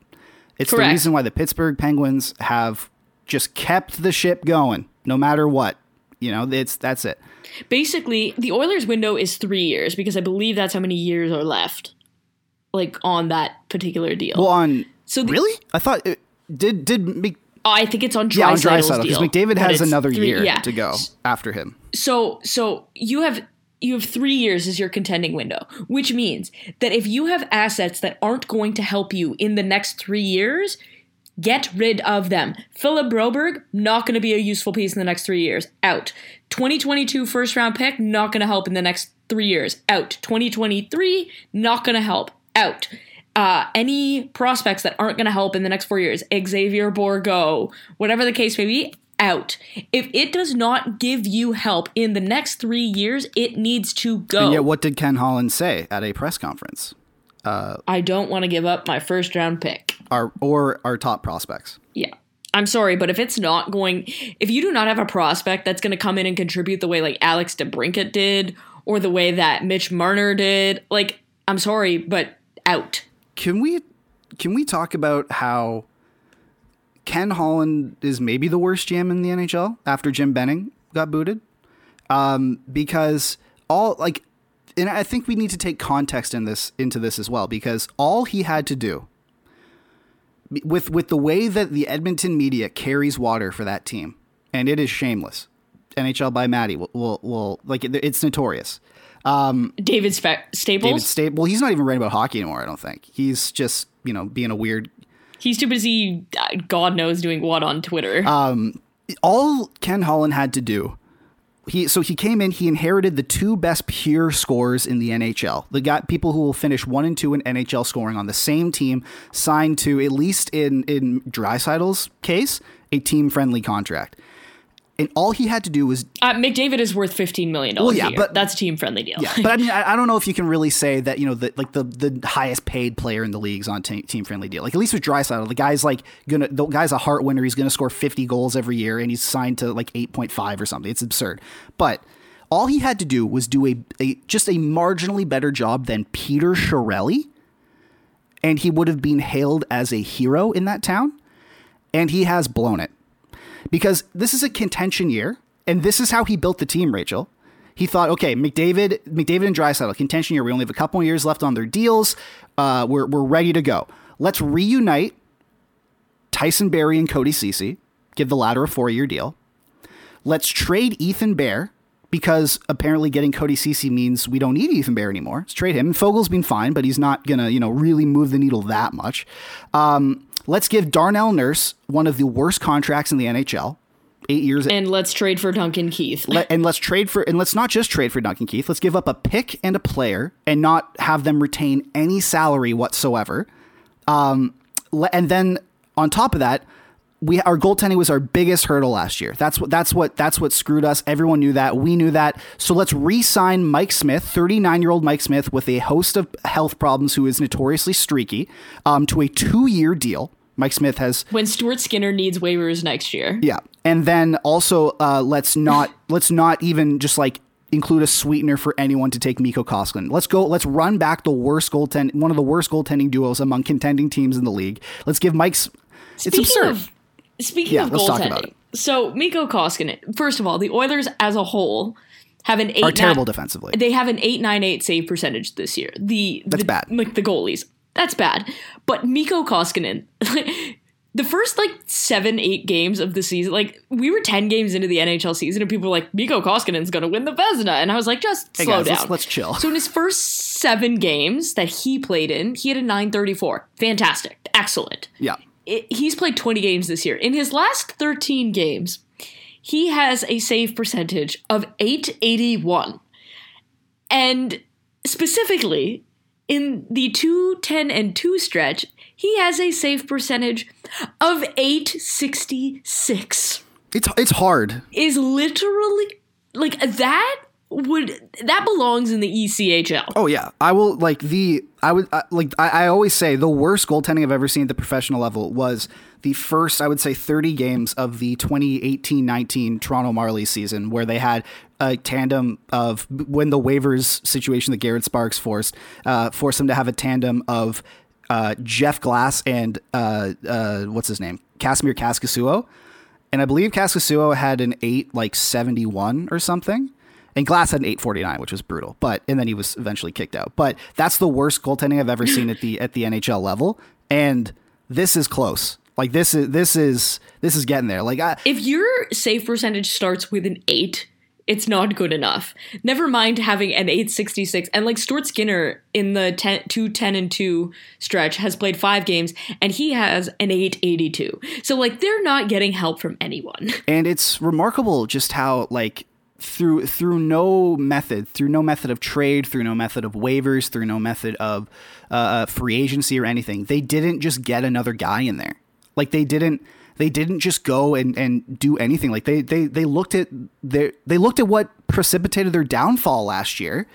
It's the reason why the Pittsburgh Penguins have just kept the ship going, no matter what. You know, it's that's it. Basically, the Oilers' window is three years because I believe that's how many years are left, like on that particular deal. Well, on So the- really, I thought it, did did Mc, Oh, I think it's on yeah on Draisaitl because McDavid has another three- year yeah. to go after him. So so you have you have three years as your contending window, which means that if you have assets that aren't going to help you in the next three years, get rid of them. Philip Broberg, not going to be a useful piece in the next three years. Out. 2022 first round pick, not going to help in the next three years. Out. 2023, not going to help. Out. Uh, any prospects that aren't going to help in the next four years, Xavier Bourgault, whatever the case may be, out. If it does not give you help in the next three years, it needs to go. And yet, what did Ken Holland say at a press conference? I don't want to give up my first round pick. Our or our top prospects. Yeah. I'm sorry, but if it's not going, if you do not have a prospect that's going to come in and contribute the way like Alex DeBrincat did, or the way that Mitch Marner did, like, I'm sorry, but out. Can we can we talk about how Ken Holland is maybe the worst GM in the NHL after Jim Benning got booted? Um, because all like, and I think we need to take context in this into this as well because all he had to do with with the way that the Edmonton media carries water for that team, and it is shameless. NHL by Maddie will will, will like it, it's notorious. David Spe- Staples, David State. Well, he's not even writing about hockey anymore. I don't think he's just you know being a weird. He's too busy, uh, God knows, doing what on Twitter. All Ken Holland had to do. He so he came in. He inherited the two best pure scores in the NHL. The guy people who will finish one and two in NHL scoring on the same team, signed to at least in in Draisaitl's case a team friendly contract. And all he had to do was uh, McDavid is worth $15 million Well, yeah, a year. but- That's a team friendly deal. Yeah, but I mean, I, I don't know if you can really say that you know the like the the highest paid player in the league's on te- team friendly deal. Like at least with Draisaitl, the guy's like gonna the guy's a heart winner. He's gonna score fifty goals every year, and he's signed to like eight point five or something. It's absurd. But all he had to do was do a, a just a marginally better job than Peter Chiarelli, and he would have been hailed as a hero in that town. And he has blown it because this is a contention year, and this is how he built the team, Rachel. He thought, okay, McDavid, McDavid and Draisaitl, contention year. We only have a couple more years left on their deals. Uh, we're we're ready to go. Let's reunite Tyson Barrie and Cody Ceci. Give the latter a four year deal. Let's trade Ethan Bear because apparently getting Cody Ceci means we don't need Ethan Bear anymore. Let's trade him. And Foegele's been fine, but he's not gonna you know really move the needle that much. Um, let's give Darnell Nurse one of the worst contracts in the NHL. Eight years And let's trade for Duncan Keith. let, and let's trade for and let's not just trade for Duncan Keith. Let's give up a pick and a player and not have them retain any salary whatsoever. Um, and then on top of that, we our goaltending was our biggest hurdle last year. That's what that's what that's what screwed us. Everyone knew that. We knew that. So let's re-sign Mike Smith, 39-year-old Mike Smith with a host of health problems who is notoriously streaky, um, to a two-year deal. Mike Smith has when Stuart Skinner needs waivers next year. yeah, and then also uh, let's not let's not even just like include a sweetener for anyone to take Mikko Koskinen. Let's go. Let's run back the worst goaltend, one of the worst goaltending duos among contending teams in the league. Let's give Mike's. It's absurd. Of, speaking Yeah, of let's talk about goaltending, it. So Mikko Koskinen. First of all, the Oilers as a whole have an eight Are nine- terrible defensively. They have an eight nine eight save percentage this year. The That's the- bad. Like the goalies, that's bad. But Mikko Koskinen. The first like seven, eight games of the season, like we were ten games into the NHL season, and people were like, "Mikko Koskinen's going to win the Vezina," and I was like, "Just Hey, slow guys, down, let's- let's chill. So in his first seven games that he played in, he had a nine thirty four, fantastic, excellent yeah. It, he's played 20 games this year. In his last 13 games, he has a save percentage of 881. And specifically, in the 210 and 2 stretch, he has a save percentage of 866. It's it's hard. Is literally like that would that belongs in the ECHL. Oh yeah, I will like the I would like I, I always say the worst goaltending I've ever seen at the professional level was the first I would say 30 games of the 2018-19 Toronto Marlies season where they had a tandem of when the waivers situation that Garrett Sparks forced uh, forced them to have a tandem of uh, Jeff Glass and uh, uh, what's his name Kasimir Kaskisuo. And I believe Kaskasuo had an eight like seventy one or something. And Glass had an eight forty nine, which was brutal. But and then he was eventually kicked out. But that's the worst goaltending I've ever seen at the at the NHL level. And this is close. Like this is this is this is getting there. Like I if your save percentage starts with an 8 it's not good enough never mind having an 866 and like stuart skinner in the 10, 2 10 and 2 stretch has played five games and he has an 882 so like they're not getting help from anyone and it's remarkable just how like through through no method through no method of trade through no method of waivers through no method of uh, free agency or anything they didn't just get another guy in there. Like they didn't they didn't just go and, and do anything. Like they, they they looked at their they looked at what precipitated their downfall last year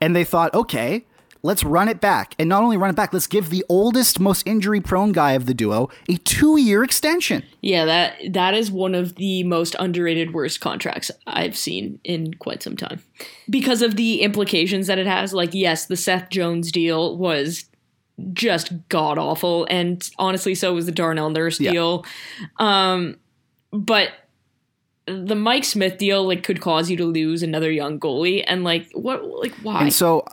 and they thought okay let's run it back. And not only run it back let's give the oldest most injury prone guy of the duo a two year extension. Yeah that that is one of the most underrated worst contracts i've seen in quite some time. Because of the implications that it has like yes the seth jones deal was just god awful and honestly so was the darnell nurse Yeah. deal. Um but the mike smith deal like could cause you to lose another young goalie and like what like why? And so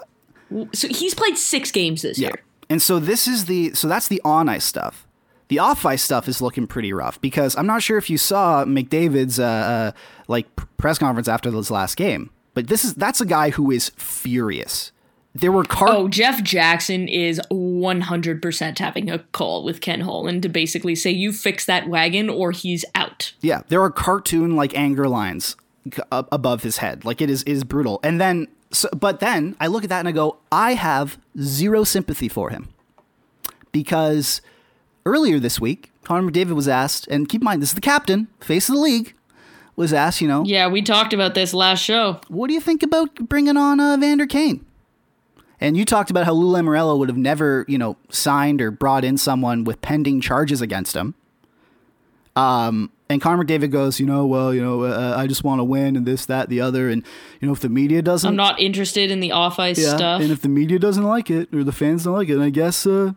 so he's played six games this year And so this is the so that's the on ice stuff. The off ice stuff is looking pretty rough because I'm not sure if you saw McDavid's uh, uh, like press conference after this last game, but this is that's a guy who is furious. There were car- Oh, Jeff Jackson is 100% having a call with Ken Holland to basically say, you fix that wagon or he's out. yeah, there are cartoon like anger lines above his head. Like it is it is brutal. And then so, but then I look at that and I go, I have zero sympathy for him because earlier this week, Connor McDavid was asked, and keep in mind this is the captain, face of the league, was asked, you know, Yeah, we talked about this last show. what do you think about bringing on uh, Vander Kane? And you talked about how Lou Lamoriello would have never, you know, signed or brought in someone with pending charges against him. Um, and Connor McDavid goes, you know, well, you know, uh, I just want to win and this, that, the other, and you know, if the media doesn't, I'm not interested in the off ice yeah, stuff. and if the media doesn't like it or the fans don't like it, I guess, uh,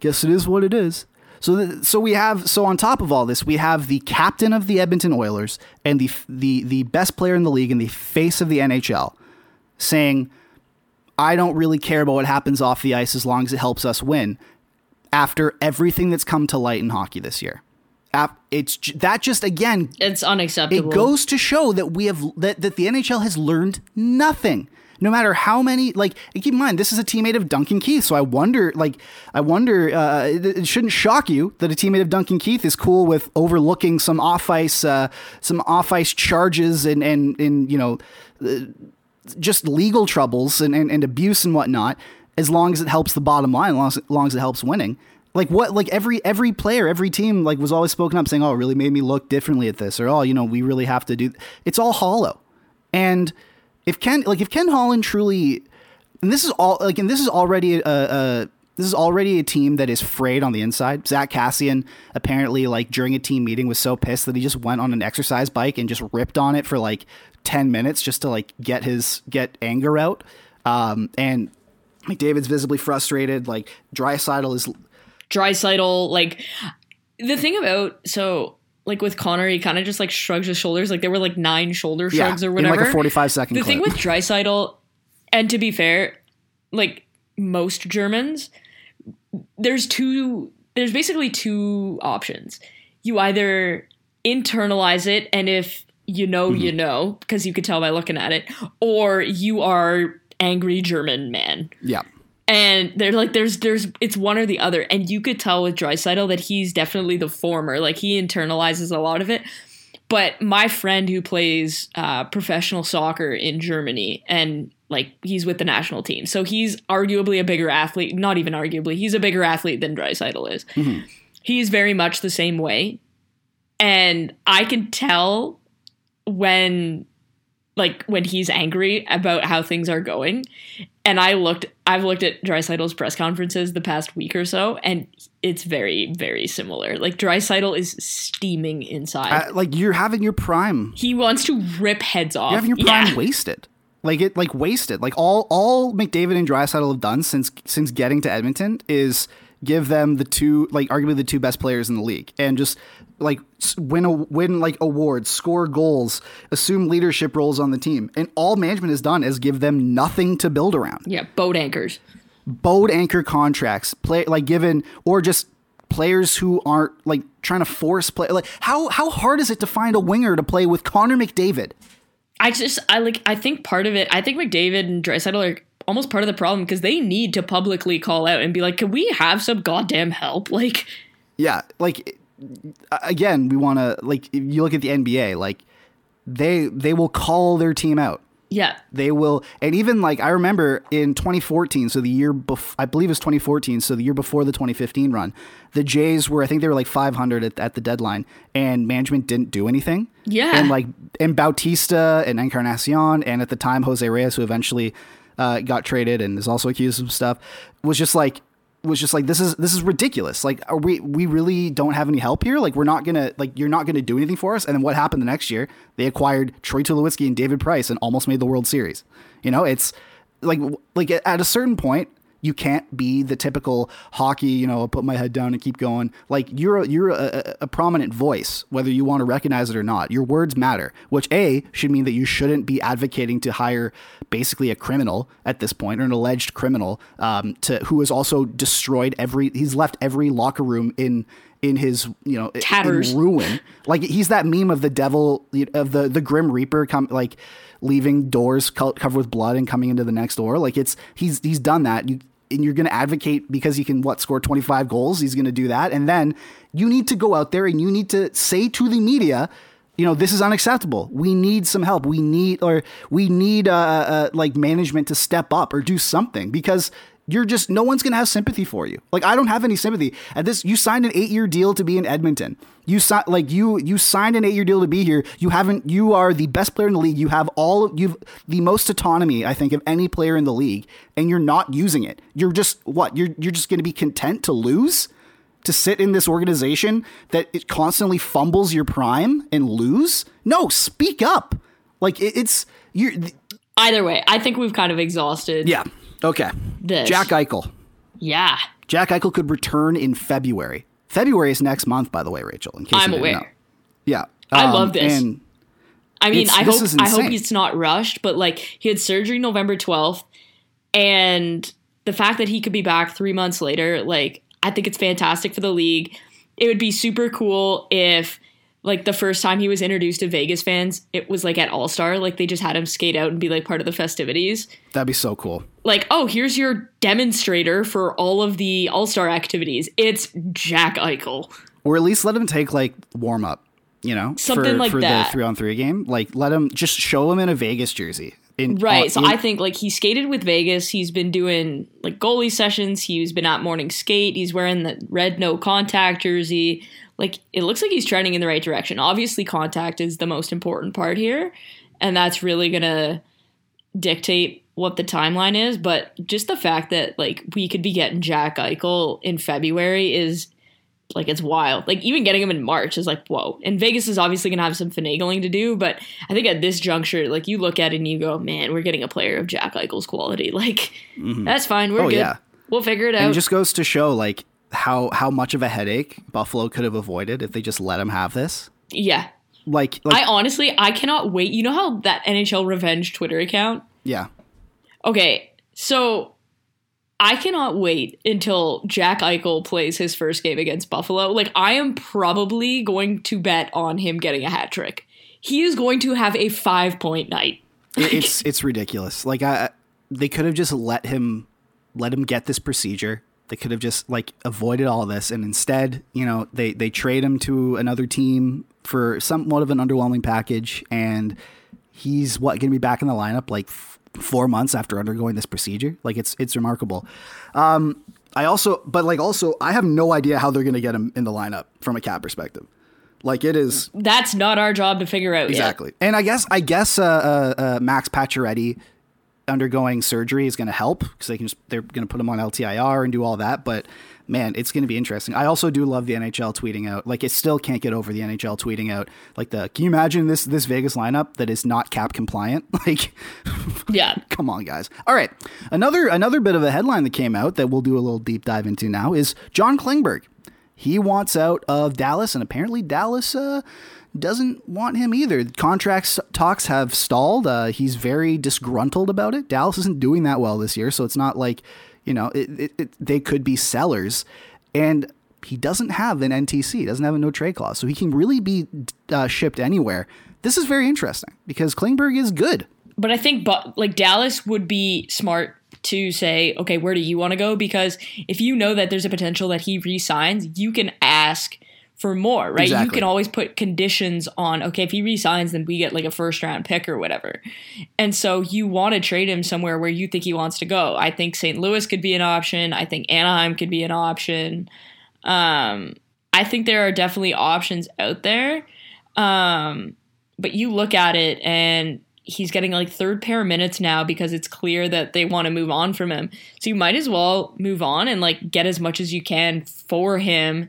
guess it is what it is. So, so we have so on top of all this, we have the captain of the Edmonton Oilers and the f- the the best player in the league and the face of the NHL saying, "I don't really care about what happens off the ice as long as it helps us win." After everything that's come to light in hockey this year, it's that just again it's unacceptable. it goes to show that we have that, that the NHL has learned nothing. No matter how many, like, and keep in mind, this is a teammate of Duncan Keith. So I wonder, like, I wonder, uh, it, it shouldn't shock you that a teammate of Duncan Keith is cool with overlooking some off ice, uh, some off ice charges and and and you know, uh, just legal troubles and, and, and abuse and whatnot, as long as it helps the bottom line, as long as, as long as it helps winning. Like what? Like every every player, every team, like was always spoken up saying, "Oh, it really made me look differently at this," or "Oh, you know, we really have to do." It's all hollow, and if Ken, like if Ken Holland truly, and this is all like, and this is already a, a this is already a team that is frayed on the inside. Zack Kassian apparently, like during a team meeting, was so pissed that he just went on an exercise bike and just ripped on it for like ten minutes just to like get his get anger out. Um, and McDavid's visibly frustrated. Like Draisaitl is Draisaitl, like the thing about so like with Connor, he kind of just like shrugs his shoulders. Like there were like nine shoulder Yeah, shrugs or in whatever. like a 45 second the clip. thing with Draisaitl, and to be fair, like most Germans, there's two. There's basically two options. You either internalize it, and if you know, Mm-hmm. you know, because you could tell by looking at it, or you are angry German man. yeah. And they're like, there's, there's, it's one or the other, and you could tell with Draisaitl that he's definitely the former. Like he internalizes a lot of it. But my friend who plays uh, professional soccer in Germany, and like he's with the national team, so he's arguably a bigger athlete. Not even arguably, he's a bigger athlete than Draisaitl is. He's very much the same way, and I can tell when like when he's angry about how things are going. And I looked I've looked at Draisaitl's press conferences the past week or so, and it's very, very similar. Like Draisaitl is steaming inside. Uh, like you're having your prime he wants to rip heads off. You're having your prime Yeah. wasted. Like it, like wasted. Like all, all McDavid and Draisaitl have done since since getting to Edmonton is give them the two, like arguably the two best players in the league, and just like win a win like awards, score goals, assume leadership roles on the team, and all management has done is give them nothing to build around. Yeah, boat anchors. Boat anchor contracts, play like given or just players who aren't like trying to force play. Like how how hard is it to find a winger to play with Connor McDavid? I just I like I think part of it I think McDavid and Draisaitl are almost part of the problem because they need to publicly call out and be like, can we have some goddamn help? Like yeah like again we want to like if you look at the nba like they they will call their team out yeah. they will and even like i remember in 2014 so the year before i believe it was 2014 so the year before the 2015 run the jays were i think they were like 500 at, at the deadline and management didn't do anything Yeah. and like and bautista and encarnacion and at the time jose reyes who eventually uh, got traded and is also accused of stuff was just like was just like this is this is ridiculous. Like are we we really don't have any help here? Like we're not gonna like you're not gonna do anything for us? And then what happened the next year? They acquired troy tulowitzki and david price and almost made the world series. You know it's like like at a certain point you can't be the typical hockey you know I'll put my head down and keep going. Like you're a, you're a, a, prominent voice whether you want to recognize it or not. Your words matter which a should mean that you shouldn't be advocating to hire basically a criminal at this point or an alleged criminal um, to who has also destroyed every he's left every locker room in in his you know in Tatters. ruin. Like he's that meme of the devil of the the grim reaper come like leaving doors co- covered with blood and coming into the next door. Like it's he's he's done that. You and you're going to advocate because he can what score 25 goals? He's going to do that. And then you need to go out there and you need to say to the media you know this is unacceptable. We need some help. We need or we need uh, uh like management to step up or do something because you're just no one's gonna have sympathy for you. Like I don't have any sympathy. At this, you signed an eight year deal to be in Edmonton. You signed like you you signed an eight year deal to be here. You haven't. You are the best player in the league. You have all. You've the most autonomy I think of any player in the league, and you're not using it. You're just what you're you're just gonna be content to lose. To sit in this organization that it constantly fumbles your prime and lose? No, speak up. Like it, it's you're. Either way, I think we've kind of exhausted. Yeah. Okay. This. Jack Eichel. Yeah. Jack Eichel could return in February. February is next month, by the way, Rachel. In case I'm you aware. know. Yeah, I Um, love this. And I mean, I hope I hope it's not rushed, but like he had surgery November 12th and the fact that he could be back 3 months later, like I think it's fantastic for the league. It would be super cool if like the first time he was introduced to Vegas fans, it was like at All-Star, like they just had him skate out and be like part of the festivities. that'd be so cool. Like, oh, here's your demonstrator for all of the All-Star activities. It's Jack Eichel. Or at least let him take like warm up. You know, Something for, like for that. the three on three game. Like let him just show him in a Vegas jersey. In, Right. on- so in- I think like he skated with Vegas. He's been doing like goalie sessions. He's been at morning skate. He's wearing the red no contact jersey. Like it looks like he's trending in the right direction. Obviously, contact is the most important part here, and that's really gonna dictate what the timeline is. But just the fact that like we could be getting Jack Eichel in February is like it's wild. Like even getting him in March is like whoa. And Vegas is obviously gonna have some finagling to do, but I think at this juncture, like you look at it and you go, man, we're getting a player of Jack Eichel's quality. Like mm-hmm. that's fine. We're Oh, good. yeah. We'll figure it and out. it just goes to show like how how much of a headache Buffalo could have avoided if they just let him have this. Yeah. Like, like I honestly, I cannot wait. You know how that NHL Revenge Twitter account? yeah. Okay, so I cannot wait until Jack Eichel plays his first game against Buffalo. Like, I am probably going to bet on him getting a hat trick. He is going to have a five point night. It- it's it's ridiculous. Like I, they could have just let him let him get this procedure. They could have just like avoided all this, and instead, you know, they they trade him to another team for somewhat of an underwhelming package, and he's what going to be back in the lineup like f- four months after undergoing this procedure. Like it's it's remarkable. Um, I also, but like also, I have no idea how they're going to get him in the lineup from a cap perspective. Like it is That's not our job to figure out yet. Exactly. And I guess I guess uh, uh, uh, Max Pacioretty undergoing surgery is going to help because they can just, they're going to put him on LTIR and do all that. But man, it's going to be interesting. I also do love the NHL tweeting out. Like it still can't get over the NHL tweeting out. Like the can you imagine this this Vegas lineup that is not cap compliant? Like Yeah. come on guys. All right. Another another bit of a headline that came out that we'll do a little deep dive into now is John Klingberg. He wants out of Dallas and apparently Dallas uh doesn't want him either. Contracts talks have stalled. Uh, he's very disgruntled about it. Dallas isn't doing that well this year, so it's not like you know it, it, it, they could be sellers. And he doesn't have an NTC. He doesn't have a no trade clause, so he can really be uh, shipped anywhere. This is very interesting because Klingberg is good. But I think, but like Dallas would be smart to say, okay, where do you want to go? Because if you know that there's a potential that he resigns, you can ask for more, right? You can always put conditions on, okay, if he resigns, then we get like a first round pick or whatever. And so you want to trade him somewhere where you think he wants to go. I think St. Louis could be an option. I think Anaheim could be an option. Um, I think there are definitely options out there. Um, but you look at it and he's getting like third pair minutes now because it's clear that they want to move on from him. So you might as well move on and like get as much as you can for him.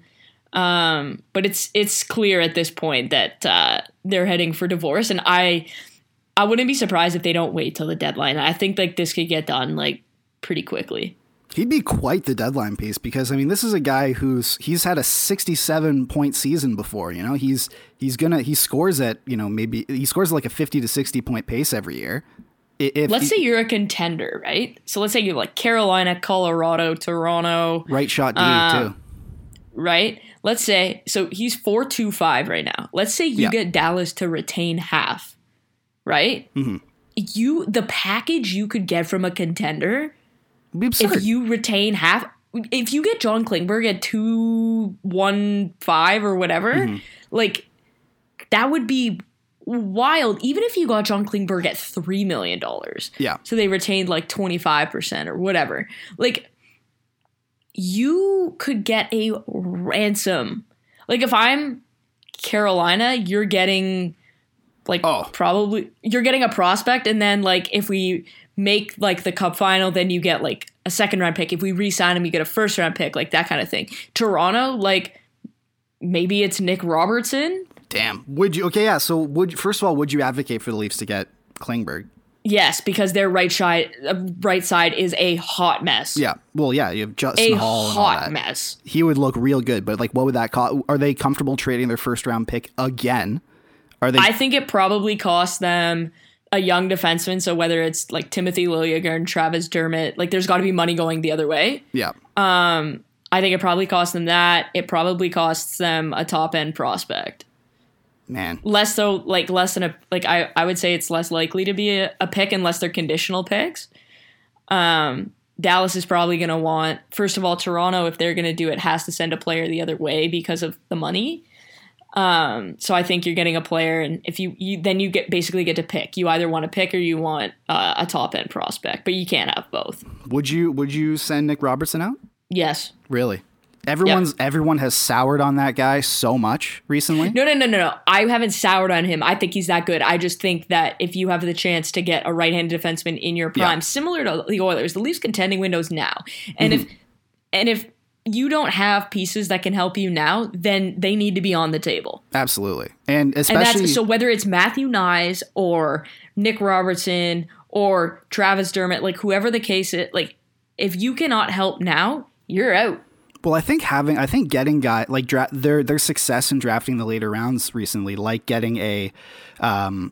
Um, but it's it's clear at this point that uh, they're heading for divorce, and I I wouldn't be surprised if they don't wait till the deadline. I think like this could get done like pretty quickly. He'd be quite the deadline piece because I mean this is a guy who's he's had a 67 point season before, you know. He's he's going to he scores at, you know, maybe he scores like a 50 to 60 point pace every year. If Let's he- say you're a contender, right? So let's say you're like Carolina, Colorado, Toronto, right shot D Uh, too. right? Let's say so he's four two five right now. Let's say you Yeah. get Dallas to retain half, right? Mm-hmm. You the package you could get from a contender It'd be absurd. if you retain half. If you get John Klingberg at two one five or whatever, Mm-hmm. like that would be wild. Even if you got John Klingberg at three million dollars, yeah. so they retained like 25% or whatever. Like you could get a ransom. Like if I'm Carolina, you're getting like Oh. probably you're getting a prospect and then like if we make like the cup final then you get like a second round pick. If we re-sign him you get a first round pick, like that kind of thing. Toronto like maybe it's Nick Robertson. Damn. Would you Okay, yeah. So would first of all, would you advocate for the Leafs to get Klingberg? Yes, because their right side uh, right side is a hot mess. Yeah. Well, yeah, you have Justin A Holl hot mess. He would look real good, but like what would that cost? Are they comfortable trading their first round pick again? Are they I think it probably cost them a young defenseman. So whether it's like Timothy Liljegren, Travis Dermott, like there's got to be money going the other way. Yeah. Um, I think it probably costs them that. It probably costs them a top end prospect. Man. Less so, like less than a like I I would say it's less likely to be a, a pick unless they're conditional picks. Um, Dallas is probably going to want first of all Toronto if they're going to do it has to send a player the other way because of the money. Um, so I think you're getting a player, and if you, you then you get basically get to pick. You either want to pick or you want uh, a top end prospect, but you can't have both. Would you would you send Nick Robertson out? Yes. Really? Everyone's everyone has soured on that guy so much recently. No, no, no, no, no. I haven't soured on him. I think he's that good. I just think that if you have the chance to get a right-handed defenseman in your prime, Yeah. similar to the Oilers, the Leafs contending windows now, and if mm-hmm. and if you don't have pieces that can help you now, then they need to be on the table. Absolutely. And And especially that's so whether it's Matthew Knies or Nick Robertson or Travis Dermott, like whoever the case is, like if you cannot help now, you're out. Well, I think having, I think getting guy like dra- their their success in drafting the later rounds recently, like getting a, um,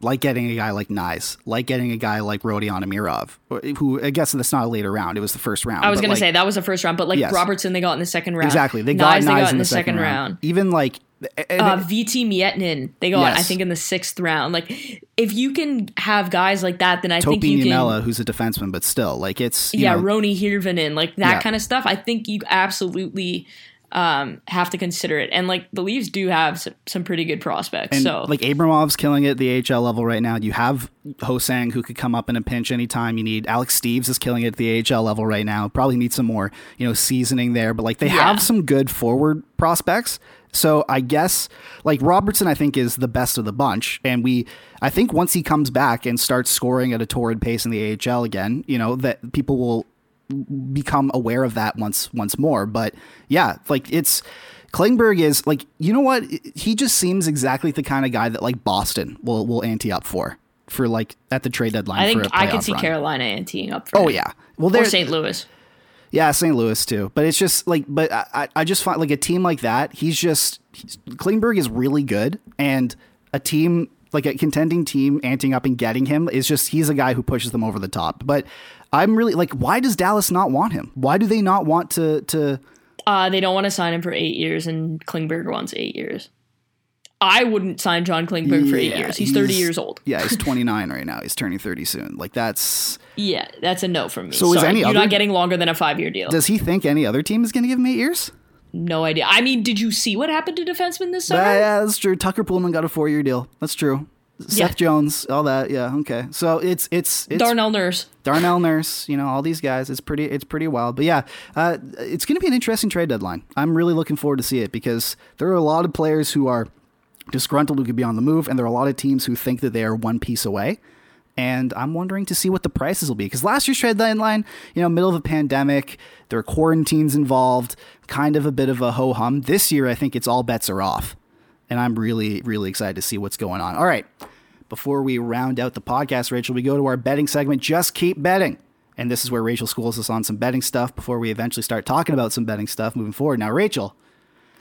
like getting a guy like Knies, like getting a guy like Rodion Amirov, who I guess that's not a later round; it was the first round. I was going to say that was the first round, but like Yes. Robertson, they got in the second round. exactly. They got Knies, got in the second, round. Even like, Uh, Veeti Miettinen, they got I think in the sixth round. Like if you can have guys like that, then I think Topi you can. Who's a defenseman, but still, like it's you yeah, know, Roni Hirvonen, like that Yeah. kind of stuff. I think you absolutely um, have to consider it. And like the Leafs do have some, some pretty good prospects. And so like Abramov's killing it at the AHL level right now. You have Hosang who could come up in a pinch anytime you need. Alex Steeves is killing it at the AHL level right now. Probably need some more, you know, seasoning there. But like they Yeah. have some good forward prospects. So I guess like Robertson, I think is the best of the bunch. And we, I think once he comes back and starts scoring at a torrid pace in the AHL again, you know, that people will become aware of that once once more. But yeah, like it's Klingberg is like you know what he just seems exactly the kind of guy that like Boston will will ante up for for like at the trade deadline. I think I could see run. Carolina anteing up for Oh him. yeah, well there's St. Louis. yeah, St. Louis too. But it's just like, but I, I- I just find like a team like that. He's just he's, Klingberg is really good, and a team like a contending team anting up and getting him is just he's a guy who pushes them over the top. But I'm really like, why does Dallas not want him? Why do they not want to to? Uh, they don't want to sign him for eight years, and Klingberg wants eight years. I wouldn't sign John Klingberg for eight years. He's, 30 years old. Yeah, he's 29 right now. He's turning 30 soon. Like that's. Yeah, that's a no from me. So is Sorry, any you're other- not getting longer than a five year deal. Does he think any other team is going to give him eight years? no idea. I mean, did you see what happened to defensemen this summer? Yeah, yeah, that's true. Tucker Poolman got a four year deal. That's true. Seth Yeah. Jones, all that. Yeah, okay. So it's it's it's Darnell Nurse. Darnell Nurse, you know, all these guys. It's pretty it's pretty wild. But yeah, uh, it's going to be an interesting trade deadline. I'm really looking forward to see it because there are a lot of players who are disgruntled who could be on the move, and there are a lot of teams who think that they are one piece away. And I'm wondering to see what the prices will be because last year's trade deadline, you know, middle of a pandemic, there are quarantines involved, kind of a bit of a ho hum. This year, I think it's all bets are off, and I'm really really excited to see what's going on. All right, before we round out the podcast, Rachel, we go to our betting segment. Just keep betting. And this is where Rachel schools us on some betting stuff before we eventually start talking about some betting stuff moving forward. Now, Rachel,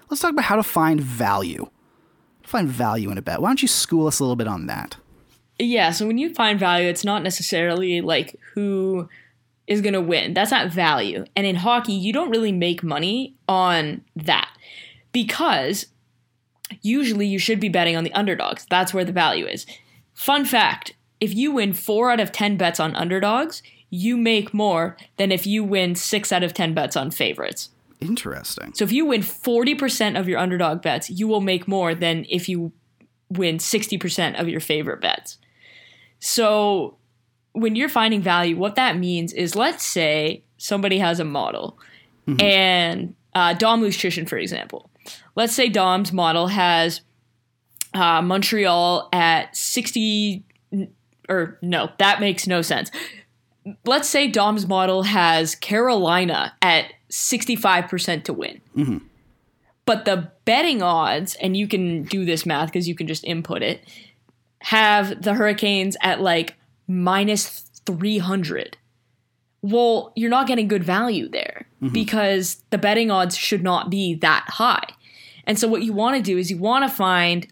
let's talk about how to find value. Find value in a bet. Why don't you school us a little bit on that? Yeah, so when you find value, it's not necessarily like who is going to win. That's not value. And in hockey, you don't really make money on that because usually you should be betting on the underdogs. That's where the value is. Fun fact if you win four out of 10 bets on underdogs, you make more than if you win six out of 10 bets on favorites. Interesting. So if you win 40% of your underdog bets, you will make more than if you win 60% of your favorite bets. So when you're finding value, what that means is let's say somebody has a model and uh, Dom Luszczyszyn, for example. Let's say Dom's model has uh, Montreal at 60 or no, that makes no sense. Let's say Dom's model has Carolina at 65% to win. But the betting odds, and you can do this math because you can just input it, have the Hurricanes at like minus 300. Well, you're not getting good value there because the betting odds should not be that high. And so, what you want to do is you want to find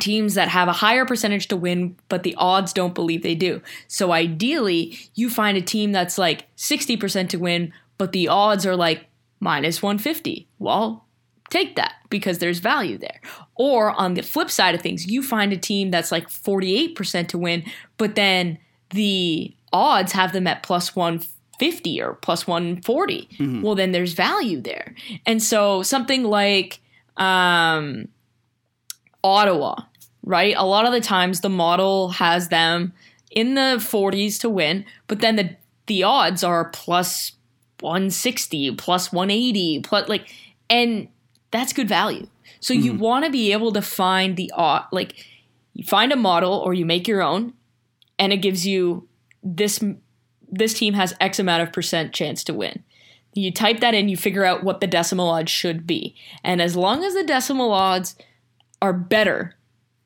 teams that have a higher percentage to win, but the odds don't believe they do. So, ideally, you find a team that's like 60% to win, but the odds are like minus 150. Well, take that because there's value there. Or on the flip side of things, you find a team that's like 48% to win, but then the odds have them at plus 150 or plus 140. Well, then there's value there. And so something like um, Ottawa, right? A lot of the times the model has them in the 40s to win, but then the the odds are plus 160, plus 180, plus like and that's good value. So you mm-hmm. want to be able to find the odd like you find a model or you make your own and it gives you this this team has x amount of percent chance to win. You type that in, you figure out what the decimal odds should be. And as long as the decimal odds are better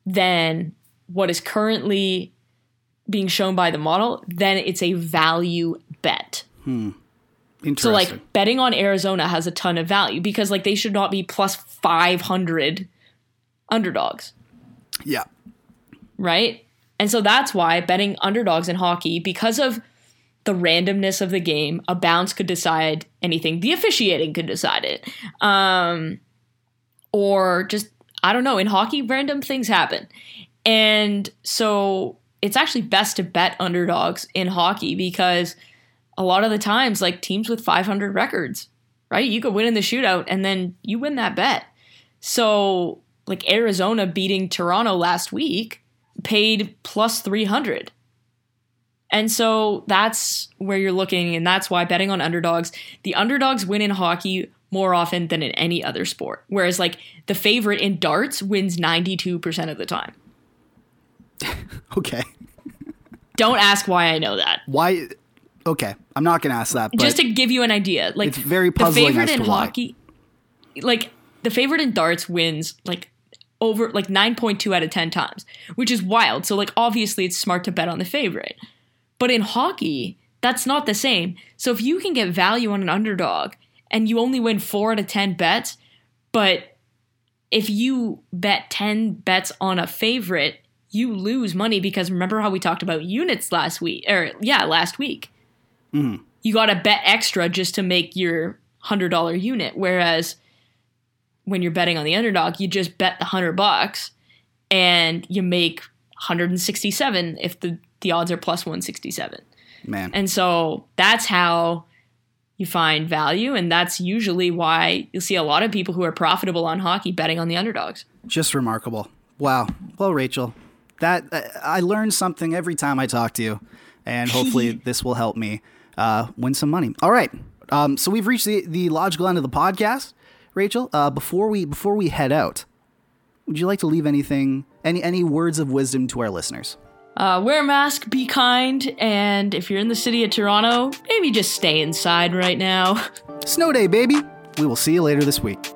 than what is currently being shown by the model, then it's a value bet. Interesting. So like betting on Arizona has a ton of value because like they should not be plus 500 underdogs, yeah. right? And so that's why betting underdogs in hockey because of the randomness of the game, a bounce could decide anything. The officiating could decide it. Um or just I don't know, in hockey random things happen. And so it's actually best to bet underdogs in hockey because a lot of the times like teams with 500 records, right? You could win in the shootout and then you win that bet. So like Arizona beating Toronto last week paid plus 300. And so that's where you're looking and that's why betting on underdogs, the underdogs win in hockey more often than in any other sport. Whereas like the favorite in darts wins 92% of the time. Okay. Don't ask why I know that. Why? Okay, I'm not gonna ask that. But just to give you an idea, like It's very the puzzling favorite as in to why. hockey, like the favorite in darts wins like over like nine point two out of ten times, which is wild. So like obviously it's smart to bet on the favorite, but in hockey that's not the same. So if you can get value on an underdog and you only win four out of ten bets, but if you bet ten bets on a favorite, you lose money because remember how we talked about units last week or yeah last week mm-hmm. you got to bet extra just to make your hundred dollar unit. Whereas when you're betting on the underdog, you just bet the hundred bucks and you make 167 if the the odds are plus 167. man, And so that's how you find value, and that's usually why you'll see a lot of people who are profitable on hockey betting on the underdogs. just remarkable. Wow. Well, Rachel, that I I learn something every time I talk to you, and hopefully this will help me uh, win some money. All right. Um, so we've reached the, the logical end of the podcast. Rachel, uh, before we before we head out, would you like to leave anything, any any words of wisdom to our listeners? Uh, wear a mask, be kind, and if you're in the city of Toronto, maybe just stay inside right now. Snow day, baby. We will see you later this week.